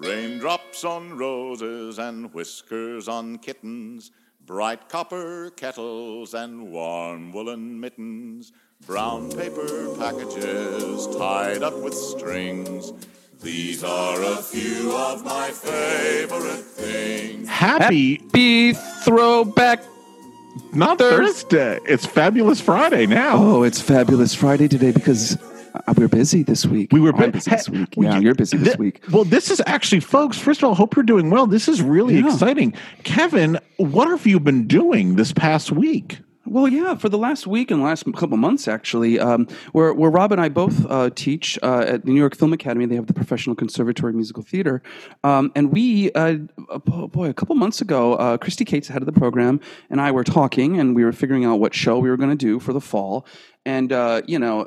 Raindrops on roses and whiskers on kittens. Bright copper kettles and warm woolen mittens. Brown paper packages tied up with strings. These are a few of my favorite things. Happy, Happy throwback. not Thursday. It's Fabulous Friday now. Oh, it's fabulous Friday today because uh, we're busy this week. We were I'm bu- busy this week. well, Yeah, you- you're busy this thi- week. Well, this is actually, folks. First of all, hope you're doing well. This is really Yeah. exciting. Kevin, what have you been doing this past week? Well, yeah, for the last week and last couple months, actually, um, where, where Rob and I both uh, teach uh, at the New York Film Academy. They have the Professional Conservatory Musical Theater. Um, and we, uh, oh boy, a couple months ago, uh, Christy Cates, head of the program, and I were talking, and we were figuring out what show we were going to do for the fall. And, uh, you know,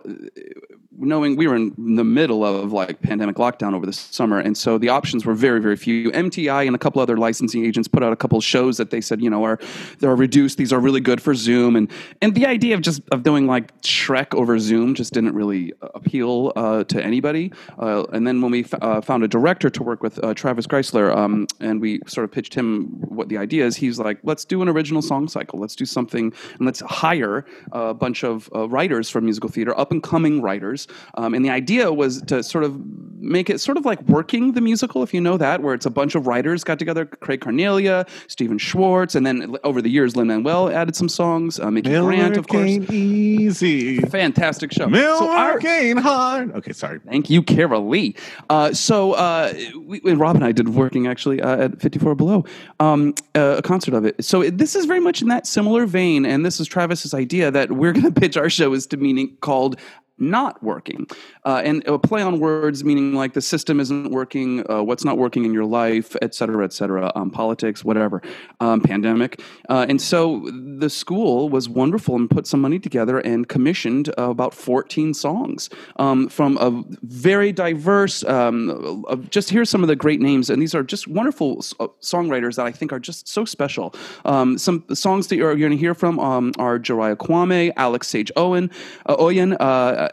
knowing we were in the middle of like pandemic lockdown over the summer, and so the options were very, very few. MTI and a couple other licensing agents put out a couple shows that they said, you know, are they're reduced. These are really good for Zoom, and and the idea of just of doing like Shrek over Zoom just didn't really appeal uh, to anybody. Uh, and then when we f- uh, found a director to work with, uh, Travis Geisler, um, and we sort of pitched him what the idea is, he's like, let's do an original song cycle. Let's do something, and let's hire a bunch of uh, writers from musical theater, up and coming writers. Um, and the idea was to sort of make it sort of like working the musical, if you know that, where it's a bunch of writers got together, Craig Carnelia, Stephen Schwartz, and then over the years, Lin Manuel added some songs, uh, Micki Grant, of course. Easy. Fantastic show. Miller So our- Hurricane Hard. Okay, sorry. Thank you, Carol Lee. Uh, so uh, we, Rob and I did working actually uh, at 54 Below, um, uh, a concert of it. So it, this is very much in that similar vein, and this is Travis's idea that we're going to pitch our show is to meaning called not working. Uh, and a play on words meaning like the system isn't working uh, what's not working in your life et cetera et cetera um, politics whatever um, pandemic. Uh, and so the school was wonderful and put some money together and commissioned uh, about 14 songs um, from a very diverse um, just here's some of the great names and these are just wonderful s- uh, songwriters that i think are just so special. Um, some songs that you're, you're going to hear from um, are Jariah Kwame, Alex Sage Owen, uh, Oyen,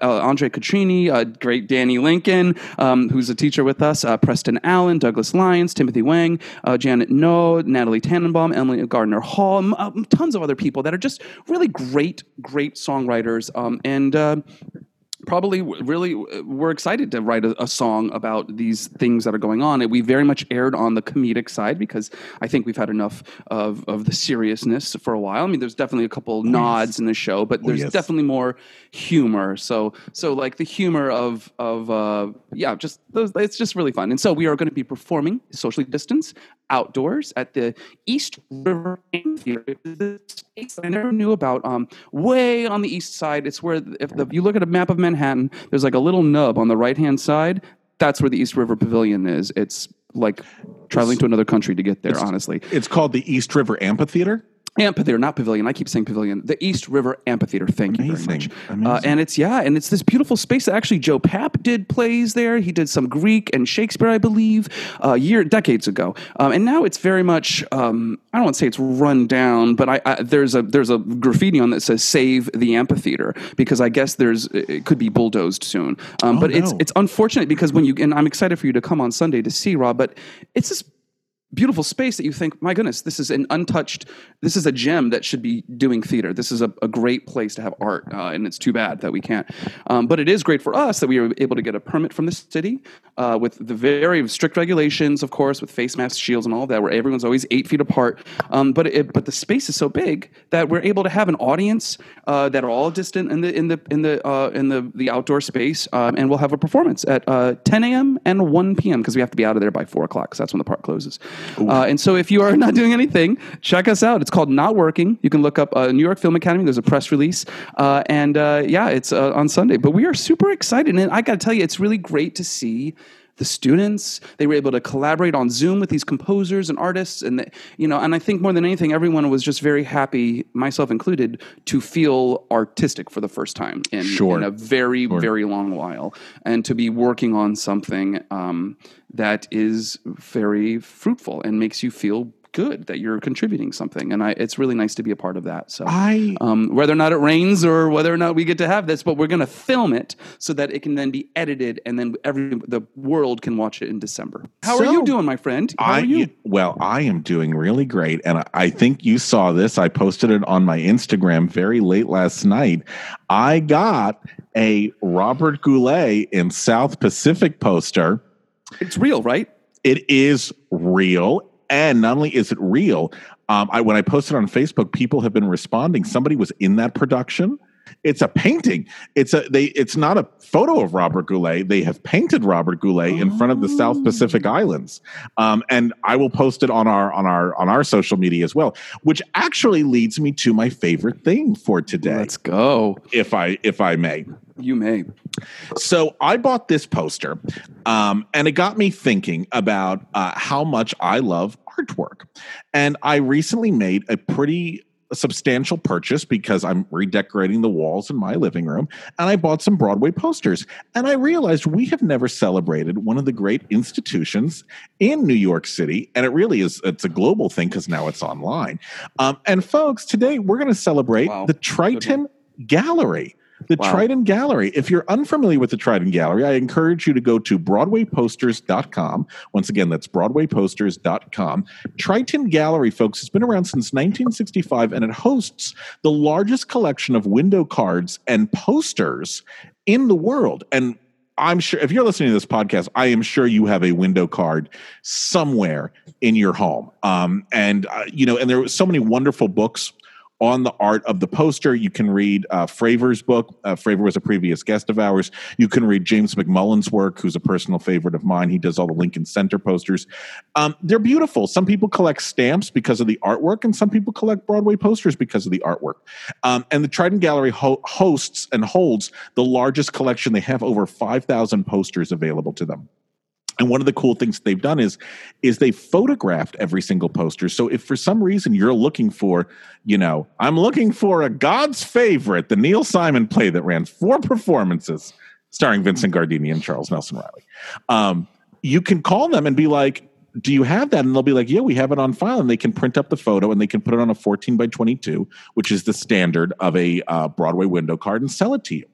uh, uh, Andre Catrini, uh, great Danny Lincoln, um, who's a teacher with us, uh, Preston Allen, Douglas Lyons, Timothy Wang, uh, Janet No, Natalie Tannenbaum, Emily Gardner Hall, um, tons of other people that are just really great, great songwriters. Um, and uh, probably really we're excited to write a, a song about these things that are going on. And we very much aired on the comedic side because i think we've had enough of, of the seriousness for a while. I mean there's definitely a couple nods in the show but there's yes. definitely more humor. So so like the humor of of uh yeah just those it's just really fun. And so we are going to be performing socially distanced outdoors at the east river Amphitheater. This space that i never knew about um way on the east side. It's where if the, you look at a map of manhattan there's like a little nub on the right hand side. That's where the east river pavilion is. It's like traveling to another country to get there honestly. It's called the East River Amphitheater. Amphitheater, not pavilion. I keep saying pavilion. The East River Amphitheater. Thank you very much. Uh, and it's yeah, and it's this beautiful space. that Actually, Joe Papp did plays there. He did some Greek and Shakespeare, I believe, uh, year decades ago. Um, and now it's very much. Um, I don't want to say it's run down, but I, I there's a there's a graffiti on that says "Save the Amphitheater" because I guess there's it could be bulldozed soon. Um, Oh, but it's it's unfortunate because when you and I'm excited for you to come on Sunday to see Rob, but it's this beautiful space that you think, my goodness, this is an untouched, this is a gem that should be doing theater. This is a, a great place to have art, uh, and it's too bad that we can't. Um, but it is great for us that we were able to get a permit from the city uh, with the very strict regulations, of course, with face masks, shields, and all that, where everyone's always eight feet apart. Um, but it, but the space is so big that we're able to have an audience uh, that are all distant in the in the in the uh, in the the outdoor space, um, and we'll have a performance at uh, 10 a.m. and 1 p.m. because we have to be out of there by four o'clock. Because that's when the park closes. Uh, and so if you are not doing anything, check us out. It's called Not Working. You can look up uh, New York Film Academy. There's a press release. Uh, and uh, yeah, it's uh, on Sunday. But we are super excited. And I got to tell you, it's really great to see the students they were able to collaborate on zoom with these composers and artists and the, you know and i think more than anything everyone was just very happy myself included to feel artistic for the first time in, Sure. in a very Sure. very long while and to be working on something um, that is very fruitful and makes you feel good that you're contributing something and I, it's really nice to be a part of that so I um, whether or not it rains or whether or not we get to have this but we're going to film it so that it can then be edited and then every the world can watch it in december how are you doing my friend how I are you well, I am doing really great, and I, I think you saw this. I posted it on my Instagram very late last night. I got a Robert Goulet in South Pacific poster. it's real right It is real, and not only is it real, um, I when I posted on Facebook, people have been responding. Somebody was in that production. It's a painting. It's a they. It's not a photo of Robert Goulet. They have painted Robert Goulet in front of the South Pacific Islands, um, and I will post it on our on our on our social media as well. Which actually leads me to my favorite thing for today, let's go if I if I may. You may So I bought this poster, um, and it got me thinking about uh, how much I love artwork. And I recently made a pretty substantial purchase because I'm redecorating the walls in my living room, and I bought some Broadway posters. And I realized we have never celebrated one of the great institutions in New York City, and it really is it's a global thing because now it's online. Um, and folks, today we're going to celebrate Wow. the Triton Gallery. The Wow. Triton Gallery. If you're unfamiliar with the Triton Gallery, I encourage you to go to BroadwayPosters.com. Once again, that's BroadwayPosters.com. Triton Gallery, folks, has been around since 1965 and it hosts the largest collection of window cards and posters in the world. And I'm sure if you're listening to this podcast, I am sure you have a window card somewhere in your home. Um, and uh, you know, and there were so many wonderful books on the art of the poster. You can read uh, Fraver's book. Uh, Fravor was a previous guest of ours. You can read James McMullan's work, who's a personal favorite of mine. He does all the Lincoln Center posters. Um, they're beautiful. Some people collect stamps because of the artwork, and some people collect Broadway posters because of the artwork. Um, and the Triton Gallery ho- hosts and holds the largest collection. They have over 5,000 posters available to them. And one of the cool things they've done is is they photographed every single poster. So if for some reason you're looking for, you know, I'm looking for a God's favorite, the Neil Simon play that ran four performances starring Vincent Gardenia and Charles Nelson Reilly. Um, you can call them and be like, do you have that? And they'll be like, yeah, we have it on file. And they can print up the photo and they can put it on a 14 by 22, which is the standard of a uh, Broadway window card, and sell it to you.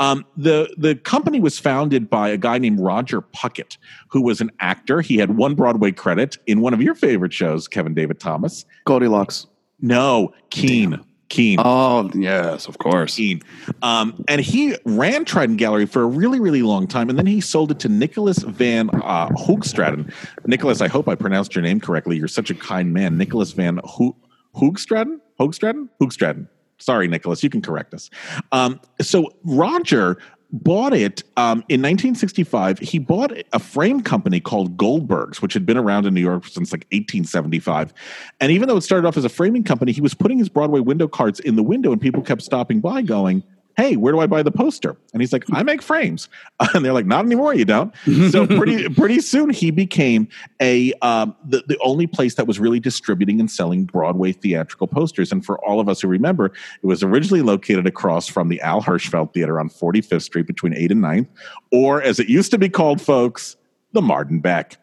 Um, the the company was founded by a guy named Roger Puckett, who was an actor. He had one Broadway credit in one of your favorite shows, Kevin David Thomas. goldilocks No, Kean. Kean. oh yes of course Kean. Um, and he ran Triton Gallery for a really, really long time, and then he sold it to Nicholas Van uh, Hoogstraten. Nicholas, I hope I pronounced your name correctly. You're such a kind man, Nicholas Van Ho- Hoogstraten. Hoogstraten. Hoogstraten. Sorry, Nicholas, you can correct us. Um, so Roger bought it um, in 1965. He bought a frame company called Goldberg's, which had been around in New York since like 1875. And even though it started off as a framing company, he was putting his Broadway window cards in the window, and people kept stopping by, going, "Hey, where do I buy the poster?" And he's like, "I make frames," and they're like, "Not anymore, you don't." So pretty pretty soon he became a um, the the only place that was really distributing and selling Broadway theatrical posters. And for all of us who remember, it was originally located across from the Al Hirschfeld Theater on 45th Street between 8th and 9th, or as it used to be called, folks, the Martin Beck.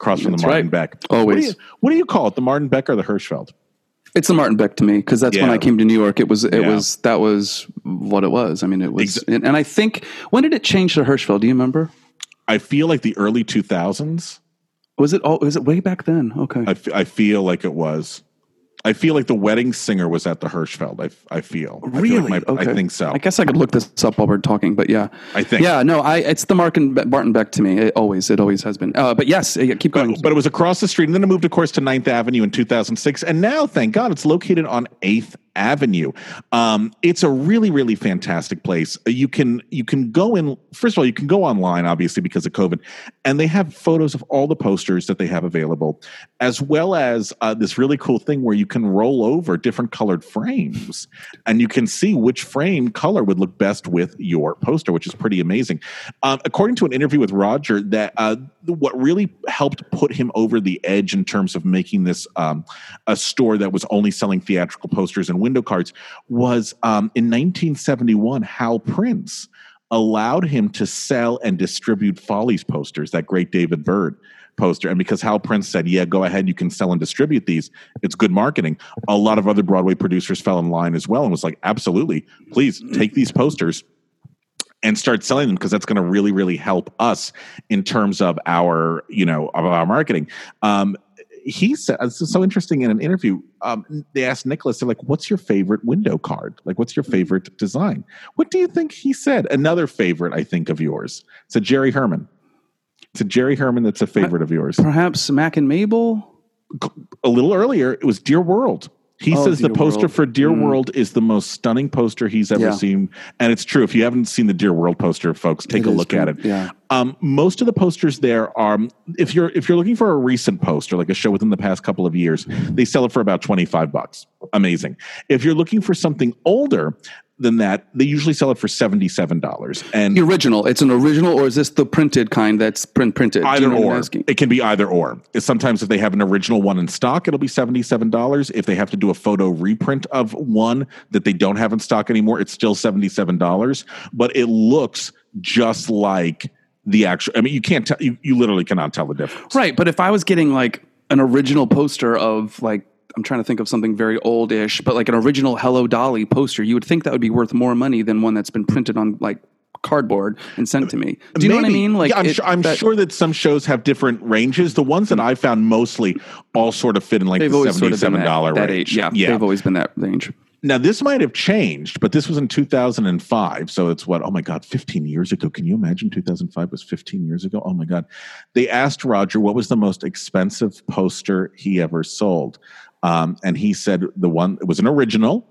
Across from That's the Martin right. Beck. What do, Always. you, what do you call it? The Martin Beck or the Hirschfeld? It's the Martin Beck to me because that's when I came to New York. It was it Yeah. was that was what it was. I mean, it was, Ex- and, I think when did it change to Hirschfeld? Do you remember? I feel like the early 2000s. Was it? Oh, Was it way back then? Okay. I, f- I feel like it was. I feel like the wedding singer was at the Hirschfeld. I, I feel. I feel Really? like my- okay. I think so. I guess I could look this up while we're talking, but yeah, I think. Yeah, no, I it's the Mark and Barton Beck to me. It always, it always has been. Uh, but yes, keep going. But it was across the street, and then it moved, of course, to 9th Avenue in 2006. And now, thank God, it's located on 8th Avenue. Um, it's a really, really fantastic place. You can you can go in. First of all, you can go online, obviously, because of COVID, and they have photos of all the posters that they have available, as well as uh, this really cool thing where you can roll over different colored frames, and you can see which frame color would look best with your poster, which is pretty amazing. Um, according to an interview with Roger, that uh, what really helped put him over the edge in terms of making this um, a store that was only selling theatrical posters and window cards was um, in 1971, Hal Prince allowed him to sell and distribute Follies posters, that great David Byrd poster. And because Hal Prince said, Yeah, go ahead, you can sell and distribute these, it's good marketing. A lot of other Broadway producers fell in line as well and was like, Absolutely, please take these posters and start selling them because that's going to really really help us in terms of our you know of our marketing um he said this is so interesting in an interview um they asked nicholas they're like what's your favorite window card? Like what's your favorite design? What do you think he said? Another favorite i think of yours. It's a jerry herman. It's a jerry herman that's a favorite of yours. Perhaps Mack and Mabel. a little earlier it was dear world he Oh, says the poster World. for Dear Mm. World is the most stunning poster he's ever Yeah. seen. And it's true. If you haven't seen the Dear World poster, folks, take It a look at it. yeah. Um, most of the posters there are if you're if you're looking for a recent poster, like a show within the past couple of years, they sell it for about 25 bucks. Amazing. If you're looking for something older than that, they usually sell it for $77. And The original. It's an original, or is this the printed kind that's print printed? Do you Either know or. It can be either or. Sometimes if they have an original one in stock, it'll be $77. If they have to do a photo reprint of one that they don't have in stock anymore, it's still $77. But it looks just like the actual I mean you can't tell you, you literally cannot tell the difference. Right, but if I was getting like an original poster of like I'm trying to think of something very oldish, but like an original Hello Dolly poster, you would think that would be worth more money than one that's been printed on like cardboard and sent to me. Do you know what I mean? Like Yeah, I'm, it- sure, I'm that- sure that some shows have different ranges. The ones that hmm. I found mostly all sort of fit in like the sort of seventy-seven dollar that range. age. Yeah, they've always been that range. Now this might have changed, but this was in 2005. So it's what? Oh my God, 15 years ago. Can you imagine 2005 was 15 years ago? Oh my God. They asked Roger what was the most expensive poster he ever sold. Um, and he said the one, it was an original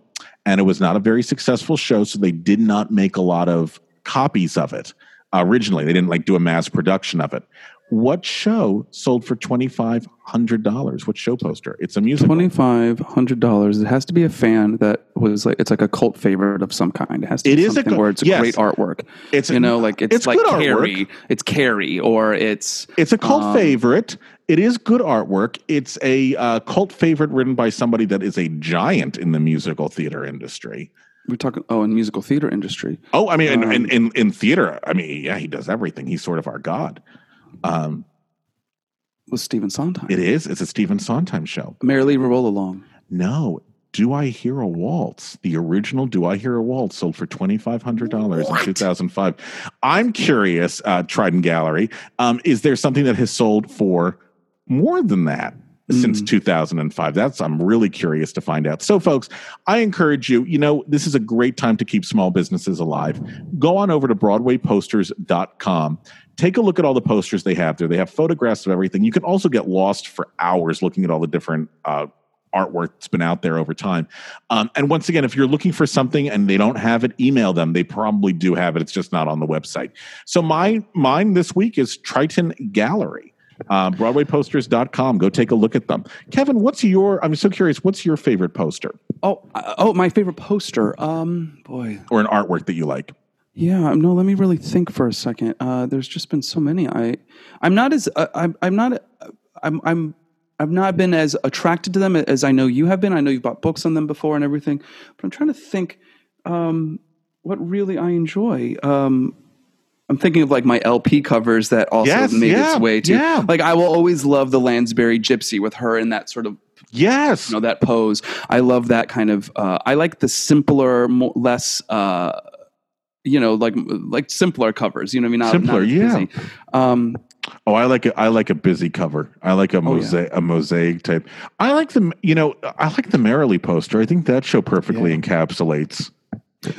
and it was not a very successful show. So they did not make a lot of copies of it originally. They didn't like do a mass production of it. What show sold for $2,500? What show poster? It's a musical. Twenty five hundred dollars. It has to be a fan that was like it's like a cult favorite of some kind. It has to It be is something co- where it's a yes. great artwork. It's- you know, like it's, it's like artwork. Carrie. It's Carrie, or it's It's a cult um, favorite. It is good artwork. It's a uh, cult favorite written by somebody that is a giant in the musical theater industry. We're talking oh, in musical theater industry. Oh, I mean, in, Um, in, in, in theater, I mean, yeah, he does everything. He's sort of our god. Um, with Stephen Sondheim. it is. It's a Stephen Sondheim show. Merrily Roll Along. No. Do I Hear a Waltz? The original Do I Hear a Waltz sold for $2,500 in 2005. I'm curious, uh, Triton Gallery, um, is there something that has sold for more than that? Since 2005. That's, I'm really curious to find out. So, folks, I encourage you, you know, this is a great time to keep small businesses alive. Go on over to BroadwayPosters.com. Take a look at all the posters they have there. They have photographs of everything. You can also get lost for hours looking at all the different uh, artwork that's been out there over time. Um, and once again, if you're looking for something and they don't have it, email them. They probably do have it. It's just not on the website. So my mine this week is Triton Gallery. Uh, BroadwayPosters.com. Go take a look at them. Kevin, what's your? I'm so curious. What's your favorite poster Oh, uh, oh, my favorite poster. Um, boy, or an artwork that you like? Yeah, no. Let me really think for a second. Uh, there's just been so many. I, I'm not as uh, I'm I'm not uh, I'm I'm I've not been as attracted to them as I know you have been. I know you've bought books on them before and everything, but I'm trying to think um, what really I enjoy. Um, I'm thinking of like my LP covers that also Yes, made yeah, its way to. yeah. Like I will always love the Lansbury Gypsy with her in that sort of Yes. you know that pose. I love that kind of. Uh, I like the simpler, more, less. Uh, you know, like like simpler covers. You know, what I mean, not, Simpler, not yeah. busy. Um, Oh, I like a I like a busy cover. I like a Oh, yeah. mosaic a mosaic type. I like the you know I like the Merrily poster. I think that show perfectly encapsulates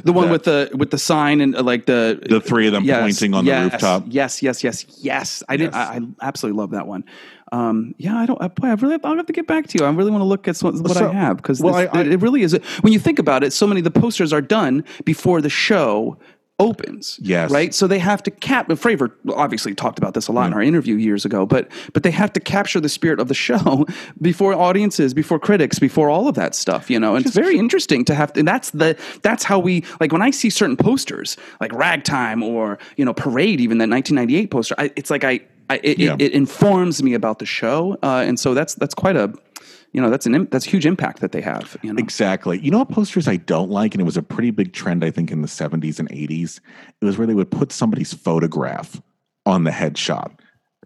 The one That- with the with the sign and uh, like the the three of them Yes, pointing on yes, the rooftop. Yes, yes, yes, yes. I did. I, I absolutely love that one. Um, yeah, I don't. I, boy, I really. I'll have to get back to you. I really want to look at some, what So- I have because well, it really is. When you think about it, so many of the posters are done before the show opens. Yes. Right. So they have to cap. Fraver obviously talked about this a lot in our interview years ago, but but they have to capture the spirit of the show before audiences, before critics, before all of that stuff. You know, and it's very interesting to have. And that's the that's how we like when I see certain posters like Ragtime or you know Parade, even that 1998 poster. I, it's like I. I it, Yeah. it, it informs me about the show, uh, and so that's that's quite a, you know, that's an that's a huge impact that they have. You know, Exactly. You know what posters I don't like, and it was a pretty big trend, I think, in the 70s and 80s? It was where they would put somebody's photograph on the headshot.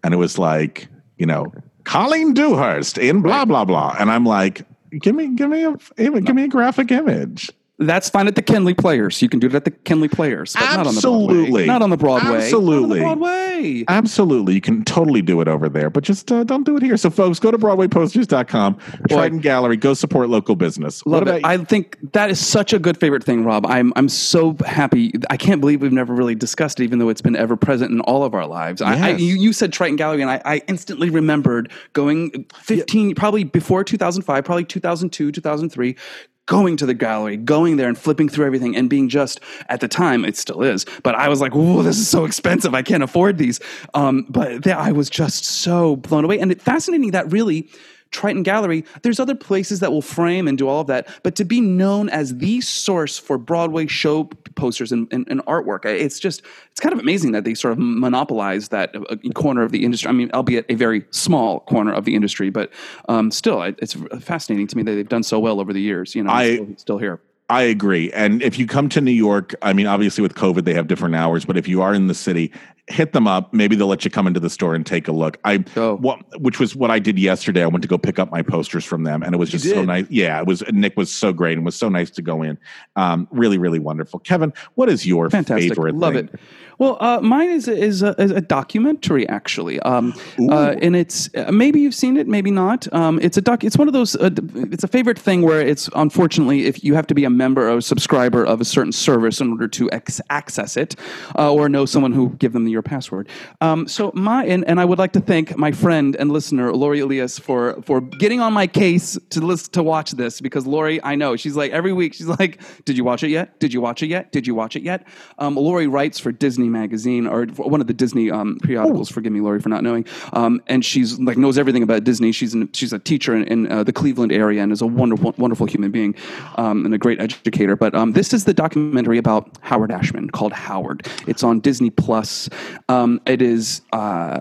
And it was like, you know, Colleen Dewhurst in blah, blah, blah. And I'm like, give me, give me a, give me a graphic image. That's fine at the Kenley Players. You can do it at the Kenley Players, but not on the Broadway. Absolutely. Not on the Broadway. Absolutely. Not on the Broadway. Absolutely. You can totally do it over there, but just uh, don't do it here. So, folks, go to BroadwayPosters.com, Triton Gallery, go support local business. Love it. about I think that is such a good favorite thing, Rob. I'm I'm so happy. I can't believe we've never really discussed it, even though it's been ever present in all of our lives. I, I, Yes. you, you said Triton Gallery, and I, I instantly remembered going 15, probably before 2005, probably 2002, 2003. Going to the gallery, going there and flipping through everything and being just at the time, it still is, but I was like, whoa, this is so expensive. I can't afford these. Um, but th- I was just so blown away. And it fascinating that really Triton Gallery, there's other places that will frame and do all of that, but to be known as the source for Broadway show posters and, and, and artwork, it's just, it's kind of amazing that they sort of monopolize that uh, corner of the industry. I mean, albeit a very small corner of the industry, but um, still, it's fascinating to me that they've done so well over the years. You know, I- still, still here. I agree. And if you come to New York, I mean, obviously with COVID, they have different hours, but if you are in the city, hit them up. Maybe they'll let you come into the store and take a look. I, Oh. what, which was what I did yesterday. I went to go pick up my posters from them, and it was just so nice. Yeah, it was. Nick was so great, and was so nice to go in. Um, really, really wonderful. Kevin, what is your Fantastic, favorite? love thing? it. Well, uh, mine is is a, is a documentary actually, um, uh, and it's uh, maybe you've seen it, maybe not. Um, it's a doc. It's one of those. Uh, it's a favorite thing where it's unfortunately if you have to be a member or a subscriber of a certain service in order to ex- access it, uh, or know someone who give them your password. Um, so my and, and I would like to thank my friend and listener Lori Elias for for getting on my case to listen to watch this because Lori, I know she's like every week she's like, "Did you watch it yet? Did you watch it yet? Did you watch it yet?" Um, Lori writes for Disney Magazine or one of the Disney um, periodicals. Forgive me, Lori, for not knowing. Um, and she's like knows everything about Disney. She's an, she's a teacher in, in uh, the Cleveland area and is a wonderful wonderful human being um, and a great educator. But um, this is the documentary about Howard Ashman called Howard. It's on Disney Plus. Um, it is uh,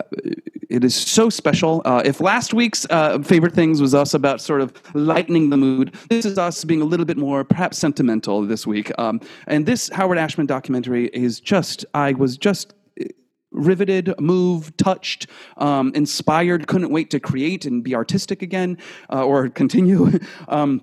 it is so special. Uh, if last week's uh, favorite things was us about sort of lightening the mood, this is us being a little bit more perhaps sentimental this week. Um, and this Howard Ashman documentary is just I was just riveted, moved, touched, um, inspired, couldn't wait to create and be artistic again uh, or continue. um,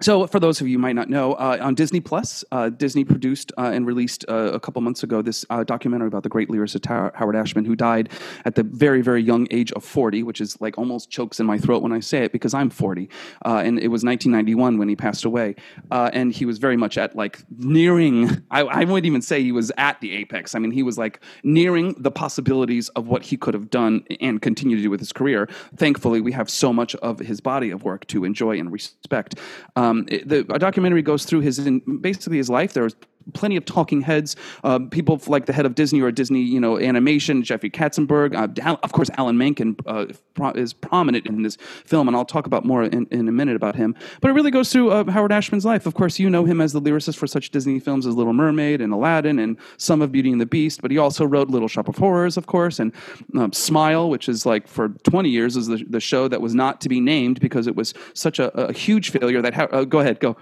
so, for those of you who might not know, uh, on Disney Plus, uh, Disney produced uh, and released uh, a couple months ago this uh, documentary about the great lyricist Howard Ashman, who died at the very, very young age of 40, which is like almost chokes in my throat when I say it because I'm 40. Uh, and it was 1991 when he passed away. And he was very much at like nearing, I, I wouldn't even say he was at the apex. I mean, he was like nearing the possibilities of what he could have done and continue to do with his career. Thankfully, we have so much of his body of work to enjoy and respect. Um, it- the a documentary goes through his in, basically his life. There's plenty of talking heads, uh, people like the head of Disney or Disney, you know, animation, Jeffrey Katzenberg, uh, of course, Alan Menken uh, is prominent in this film, and I'll talk about more in, in a minute about him. But it really goes through Howard Ashman's life. Of course, you know him as the lyricist for such Disney films as Little Mermaid and Aladdin and some of Beauty and the Beast. But he also wrote Little Shop of Horrors, of course, and um, Smile, which is like for 20 years is the, the show that was not to be named because it was such a, a huge failure that. Uh, go ahead, go.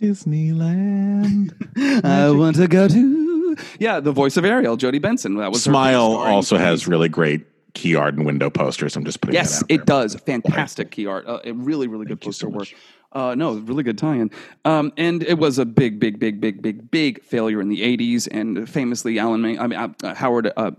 Disneyland. I want to go to. Yeah, the voice of Ariel, Jodi Benson. That was her Smile starring- also has really great key art and window posters. I'm just putting Yes, that out it there. does. Fantastic key art. Uh, a really, really good poster work. Uh, no, really good tie-in. Um, and it was a big, big, big, big, big, big failure in the '80s. And famously, Alan, May, I mean, uh, uh, Howard. Uh,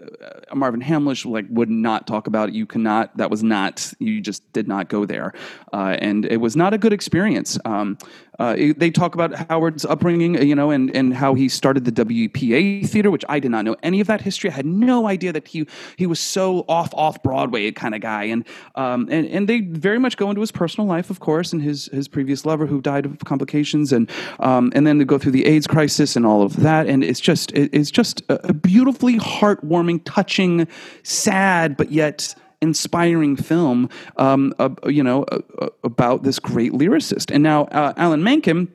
uh, Marvin Hamlisch like would not talk about it. You cannot. That was not. You just did not go there, uh, and it was not a good experience. Um, uh, they talk about Howard's upbringing, you know, and and how he started the WPA theater, which I did not know any of that history. I had no idea that he he was so off off Broadway kind of guy, and um, and and they very much go into his personal life, of course, and his his previous lover who died of complications, and um, and then they go through the AIDS crisis and all of that, and it's just it- it's just a beautifully heartwarming, touching, sad, but yet inspiring film, um, uh, you know, uh, about this great lyricist. And now uh, Alan Menken,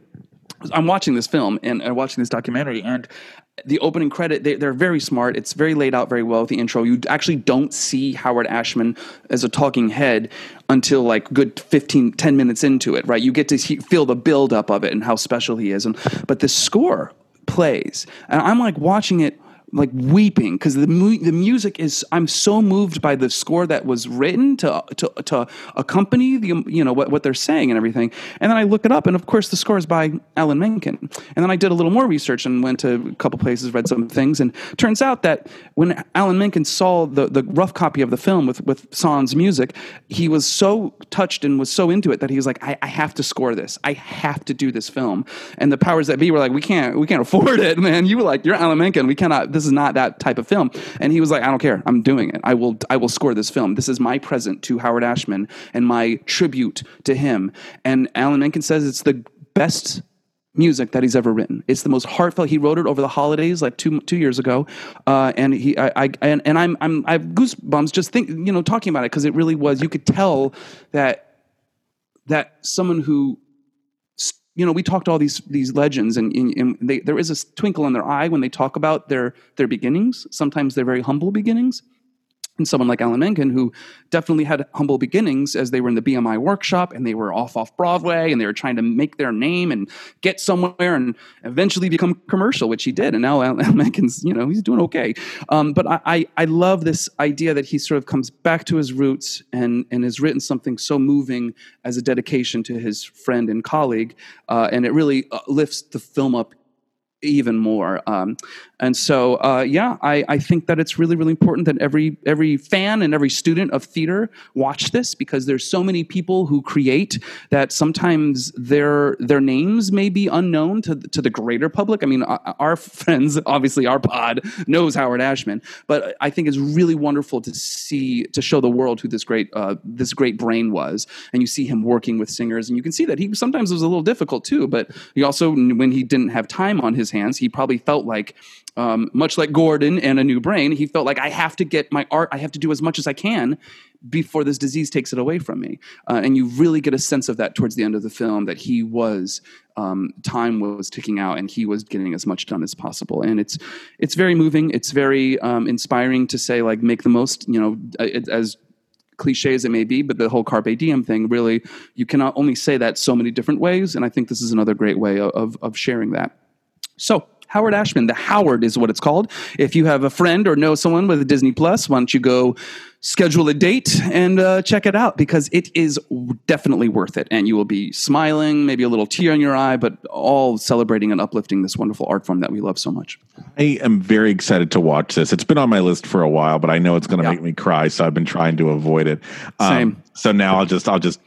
I'm watching this film and uh, watching this documentary, and the opening credit, they, they're very smart. It's very laid out very well with the intro. You actually don't see Howard Ashman as a talking head until like good 15, 10 minutes into it, right? You get to see, feel the buildup of it and how special he is. And, but the score plays, and I'm like watching it like weeping because the mu- the music is I'm so moved by the score that was written to to to accompany the you know what what they're saying and everything. And then I look it up, and of course the score is by Alan Menken. And then I did a little more research and went to a couple places, read some things, and turns out that when Alan Menken saw the the rough copy of the film with with Sans music, he was so touched and was so into it that he was like, I, I have to score this. I have to do this film. And the powers that be were like, we can't we can't afford it, man. You were like, you're Alan Menken. We cannot. This is not that type of film. And he was like, I don't care. I'm doing it. I will. I will score this film. This is my present to Howard Ashman and my tribute to him. And Alan Menken says it's the best music that he's ever written. It's the most heartfelt. He wrote it over the holidays, like two two years ago, uh, and he I, I and, and I'm I'm I have goosebumps just think you know talking about it because it really was. You could tell that that someone who you know, we talked to all these these legends, and, and, they, there is a twinkle in their eye when they talk about their their beginnings. Sometimes they're very humble beginnings, and someone like Alan Menken, who definitely had humble beginnings as they were in the BMI workshop and they were off off Broadway and they were trying to make their name and get somewhere and eventually become commercial, which he did. And now Alan Menken's, you know, he's doing okay. Um, but I, I, I love this idea that he sort of comes back to his roots and, and has written something so moving as a dedication to his friend and colleague. Uh, and it really uh, lifts the film up even more. Um, and so, uh, yeah, I, I think that it's really, really important that every every fan and every student of theater watch this because there's so many people who create that sometimes their their names may be unknown to to the greater public. I mean, our, our friends, obviously, our pod knows Howard Ashman, but I think it's really wonderful to see to show the world who this great uh, this great brain was, and you see him working with singers, and you can see that he sometimes was a little difficult too, but he also when he didn't have time on his hands, he probably felt like um, much like Gordon and A New Brain, he felt like I have to get my art, I have to do as much as I can before this disease takes it away from me. Uh, and you really get a sense of that towards the end of the film that he was, um, time was ticking out and he was getting as much done as possible. And it's, it's very moving. It's very um, inspiring to say, like, make the most, you know, it, as cliche as it may be, but the whole carpe diem thing really, you cannot only say that so many different ways. And I think this is another great way of, of sharing that. So, Howard Ashman, the Howard is what it's called. If you have a friend or know someone with a Disney Plus, why don't you go schedule a date and uh, check it out because it is definitely worth it. And you will be smiling, maybe a little tear in your eye, but all celebrating and uplifting this wonderful art form that we love so much. I am very excited to watch this. It's been on my list for a while, but I know it's going to Yeah. make me cry, so I've been trying to avoid it. Um, Same. So now I'll just I'll just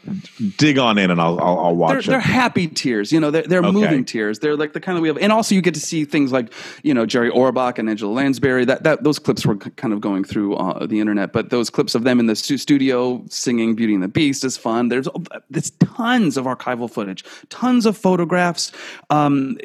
dig on in and I'll I'll, I'll watch They're, it. they're happy tears, you know. They're, they're Okay. moving tears. They're like the kind of we have, and also you get to see things like you know Jerry Orbach and Angela Lansbury. That that those clips were kind of going through uh, the internet, but those clips of them in the stu- studio singing "Beauty and the Beast" is fun. There's there's tons of archival footage, tons of photographs, um,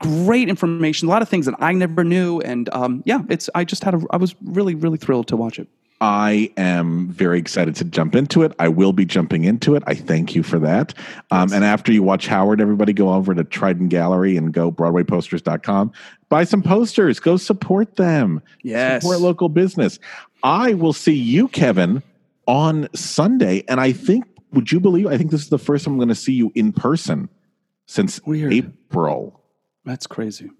great information, a lot of things that I never knew, and um, yeah, it's I just had a I was really really thrilled to watch it. I am very excited to jump into it. I will be jumping into it. I thank you for that. Um, and after you watch Howard, everybody go over to Triton Gallery and go BroadwayPosters.com. Buy some posters. Go support them. Yes. Support local business. I will see you, Kevin, on Sunday. And I think, would you believe, I think this is the first time I'm going to see you in person since Weird. April. That's crazy.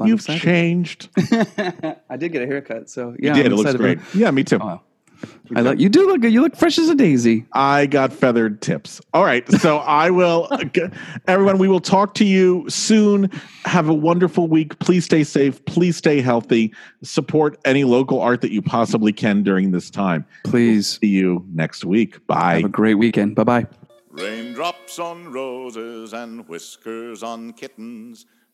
Well, You've excited. changed. I did get a haircut, so yeah, you did. I'm It looks great. about Yeah, me too. Oh, I look, you do look good. You look fresh as a daisy. I got feathered tips. All right. So I will, uh, everyone, we will talk to you soon. Have a wonderful week. Please stay safe. Please stay healthy. Support any local art that you possibly can during this time. Please. See you next week. Bye. Have a great weekend. Bye bye. Raindrops on roses and whiskers on kittens,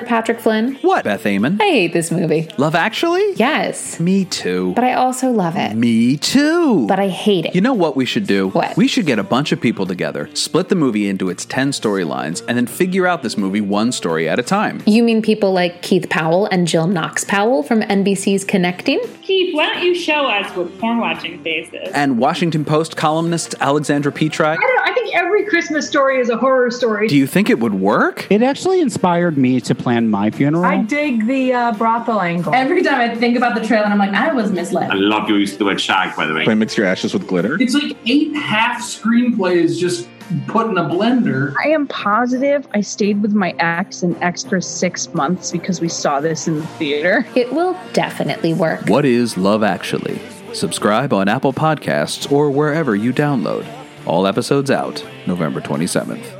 What, Patrick Flynn? What, Beth Amon? I hate this movie. Love Actually? Yes. Me too. But I also love it. Me too. But I hate it. You know what we should do? What? We should get a bunch of people together, split the movie into its 10 storylines, and then figure out this movie one story at a time. You mean people like Keith Powell and Jill Knox Powell from NBC's Connecting? Keith, why don't you show us what porn watching face is? And Washington Post columnist Alexandra Petri. I don't know. I think every Christmas story is a horror story. Do you think it would work? It actually inspired me to plan my funeral. I dig the uh, brothel angle. Every time I think about the trailer, I'm like, I was misled. I love your use of the word shag, by the way. Can I mix your ashes with glitter? It's like eight half screenplays just put in a blender. I am positive I stayed with my ex an extra six months because we saw this in the theater. It will definitely work. What is Love Actually? Subscribe on Apple Podcasts or wherever you download. All episodes out November 27th.